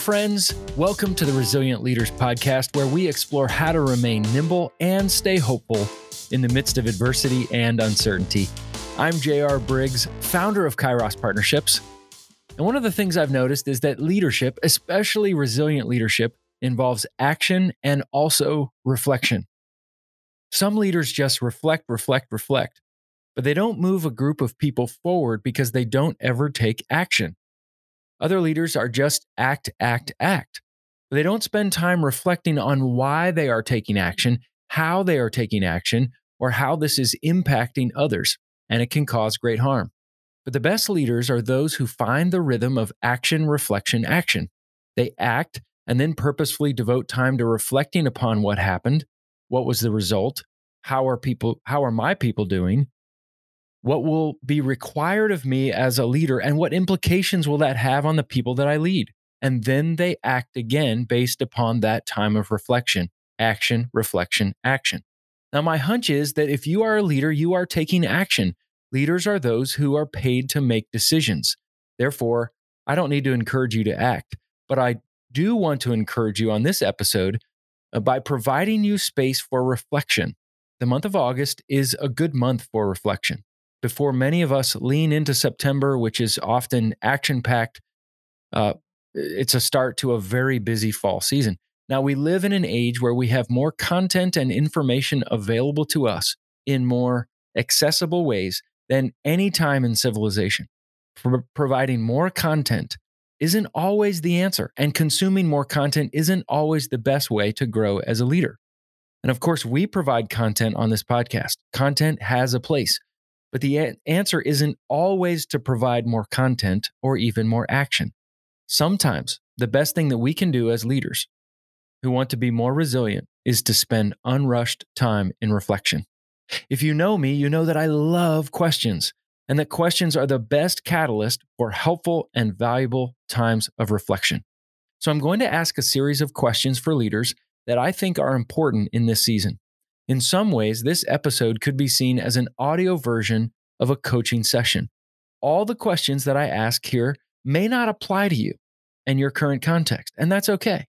friends. Welcome to the Resilient Leaders Podcast, where we explore how to remain nimble and stay hopeful in the midst of adversity and uncertainty. I'm JR Briggs, founder of Kairos Partnerships. And one of the things I've noticed is that leadership, especially resilient leadership, involves action and also reflection. Some leaders just reflect, reflect, reflect, but they don't move a group of people forward because they don't ever take action. Other leaders are just act, act, act. They don't spend time reflecting on why they are taking action, how they are taking action, or how this is impacting others, and it can cause great harm. But the best leaders are those who find the rhythm of action, reflection, action. They act and then purposefully devote time to reflecting upon what happened, what was the result, how are people how are my people doing, what will be required of me as a leader, and what implications will that have on the people that I lead? And then they act again based upon that time of reflection, action, reflection, action. Now, my hunch is that if you are a leader, you are taking action. Leaders are those who are paid to make decisions. Therefore, I don't need to encourage you to act, but I do want to encourage you on this episode uh, by providing you space for reflection. The month of August is a good month for reflection before many of us lean into September, which is often action packed. Uh, it's a start to a very busy fall season. Now, we live in an age where we have more content and information available to us in more accessible ways than any time in civilization. Pro- providing more content isn't always the answer, and consuming more content isn't always the best way to grow as a leader. And of course, we provide content on this podcast. Content has a place. But the answer isn't always to provide more content or even more action. Sometimes the best thing that we can do as leaders who want to be more resilient is to spend unrushed time in reflection. If you know me, you know that I love questions and that questions are the best catalyst for helpful and valuable times of reflection. So I'm going to ask a series of questions for leaders that I think are important in this season. In some ways, this episode could be seen as an audio version of a coaching session. All the questions that I ask here may not apply to you and your current context, and that's okay.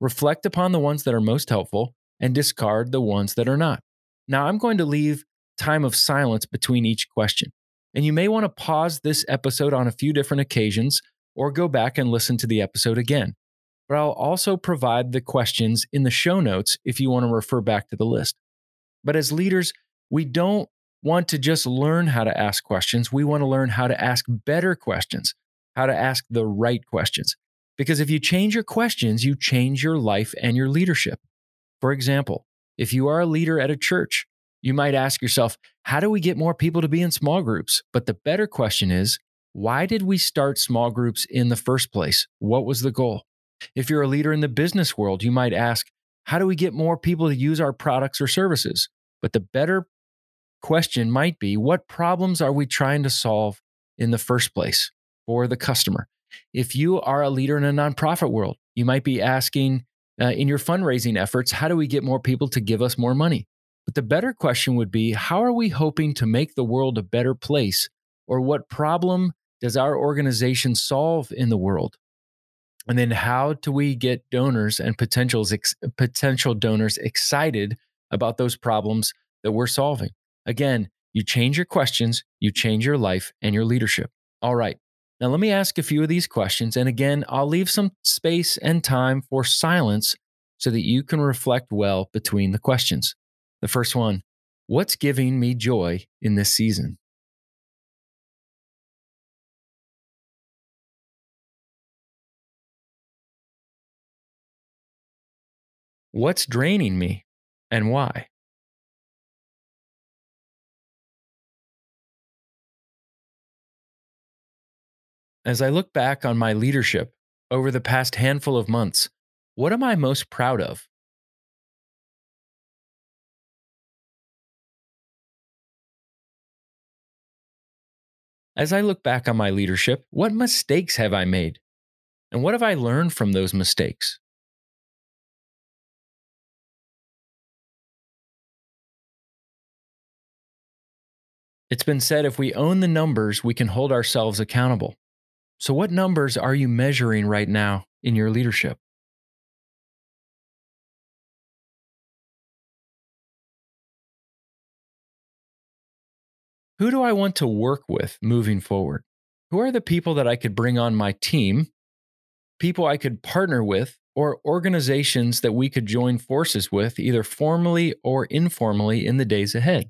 Reflect upon the ones that are most helpful and discard the ones that are not. Now, I'm going to leave time of silence between each question, and you may want to pause this episode on a few different occasions or go back and listen to the episode again. But I'll also provide the questions in the show notes if you want to refer back to the list. But as leaders, we don't want to just learn how to ask questions. We want to learn how to ask better questions, how to ask the right questions. Because if you change your questions, you change your life and your leadership. For example, if you are a leader at a church, you might ask yourself, how do we get more people to be in small groups? But the better question is, why did we start small groups in the first place? What was the goal? If you're a leader in the business world, you might ask, how do we get more people to use our products or services? But the better question might be what problems are we trying to solve in the first place for the customer? If you are a leader in a nonprofit world, you might be asking uh, in your fundraising efforts, how do we get more people to give us more money? But the better question would be how are we hoping to make the world a better place? Or what problem does our organization solve in the world? And then how do we get donors and potentials ex- potential donors excited about those problems that we're solving? Again, you change your questions, you change your life and your leadership. All right. Now let me ask a few of these questions and again, I'll leave some space and time for silence so that you can reflect well between the questions. The first one, what's giving me joy in this season? What's draining me and why? As I look back on my leadership over the past handful of months, what am I most proud of? As I look back on my leadership, what mistakes have I made? And what have I learned from those mistakes? It's been said if we own the numbers, we can hold ourselves accountable. So, what numbers are you measuring right now in your leadership? Who do I want to work with moving forward? Who are the people that I could bring on my team, people I could partner with, or organizations that we could join forces with, either formally or informally, in the days ahead?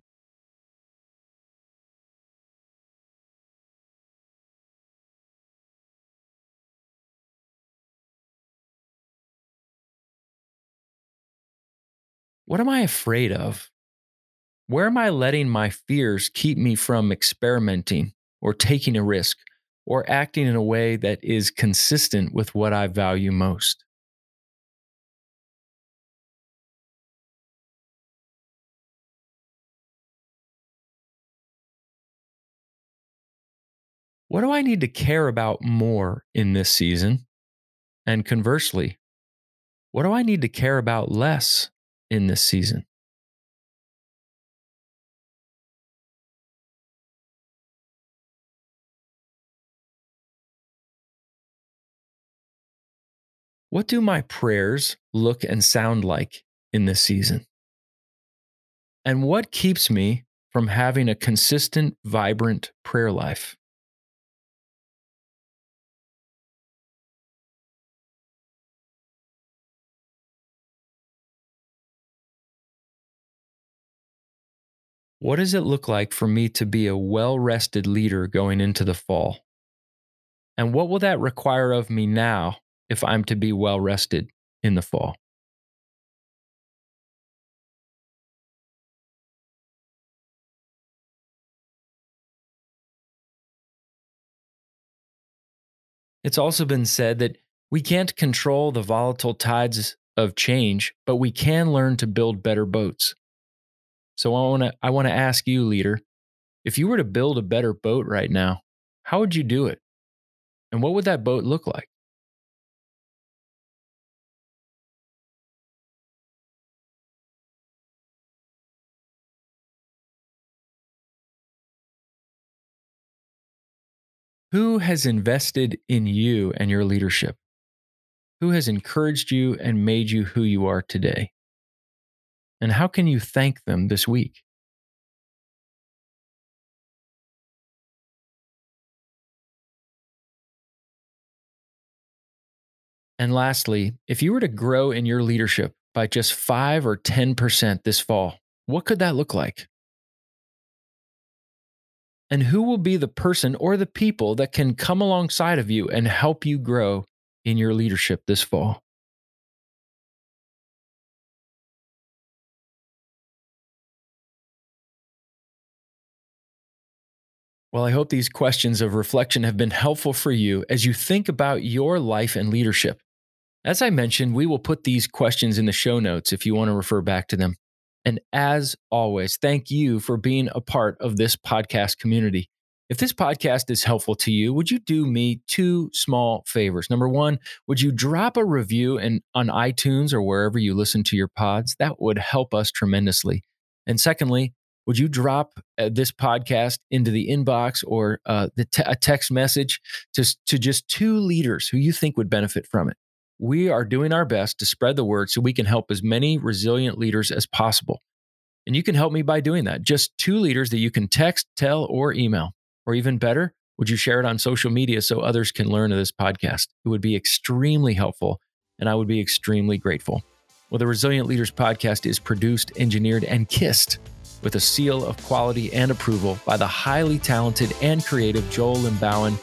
What am I afraid of? Where am I letting my fears keep me from experimenting or taking a risk or acting in a way that is consistent with what I value most? What do I need to care about more in this season? And conversely, what do I need to care about less in this season? What do my prayers look and sound like in this season? And what keeps me from having a consistent, vibrant prayer life? What does it look like for me to be a well rested leader going into the fall? And what will that require of me now if I'm to be well rested in the fall. It's also been said that we can't control the volatile tides of change, but we can learn to build better boats. So I want to I want to ask you leader, if you were to build a better boat right now, how would you do it? And what would that boat look like? Who has invested in you and your leadership? Who has encouraged you and made you who you are today? And how can you thank them this week? And lastly, if you were to grow in your leadership by just 5 or 10% this fall, what could that look like? and who will be the person or the people that can come alongside of you and help you grow in your leadership this fall? Well, I hope these questions of reflection have been helpful for you as you think about your life and leadership. As I mentioned, we will put these questions in the show notes if you want to refer back to them. And as always, thank you for being a part of this podcast community. If this podcast is helpful to you, would you do me two small favors? Number one, would you drop a review in, on iTunes or wherever you listen to your pods? That would help us tremendously. And secondly, would you drop uh, this podcast into the inbox or uh, the te- a text message to, to just two leaders who you think would benefit from it? we are doing our best to spread the word so we can help as many resilient leaders as possible. And you can help me by doing that. Just two leaders that you can text, tell, or email. Or even better, would you share it on social media so others can learn of this podcast? It would be extremely helpful, and I would be extremely grateful. Well, the Resilient Leaders podcast is produced, engineered, and kissed with a seal of quality and approval by the highly talented and creative Joel Limbowen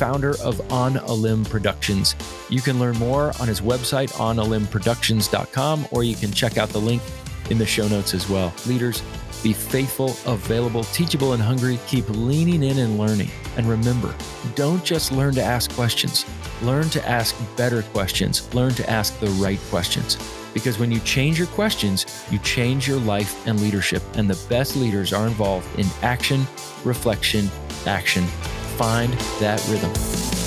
founder of On a Limb Productions. You can learn more on his website, onalimbproductions.com, or you can check out the link in the show notes as well. Leaders, be faithful, available, teachable, and hungry. Keep leaning in and learning. And remember, don't just learn to ask questions, learn to ask better questions, learn to ask the right questions. Because when you change your questions, you change your life and leadership. And the best leaders are involved in action, reflection, action find that rhythm.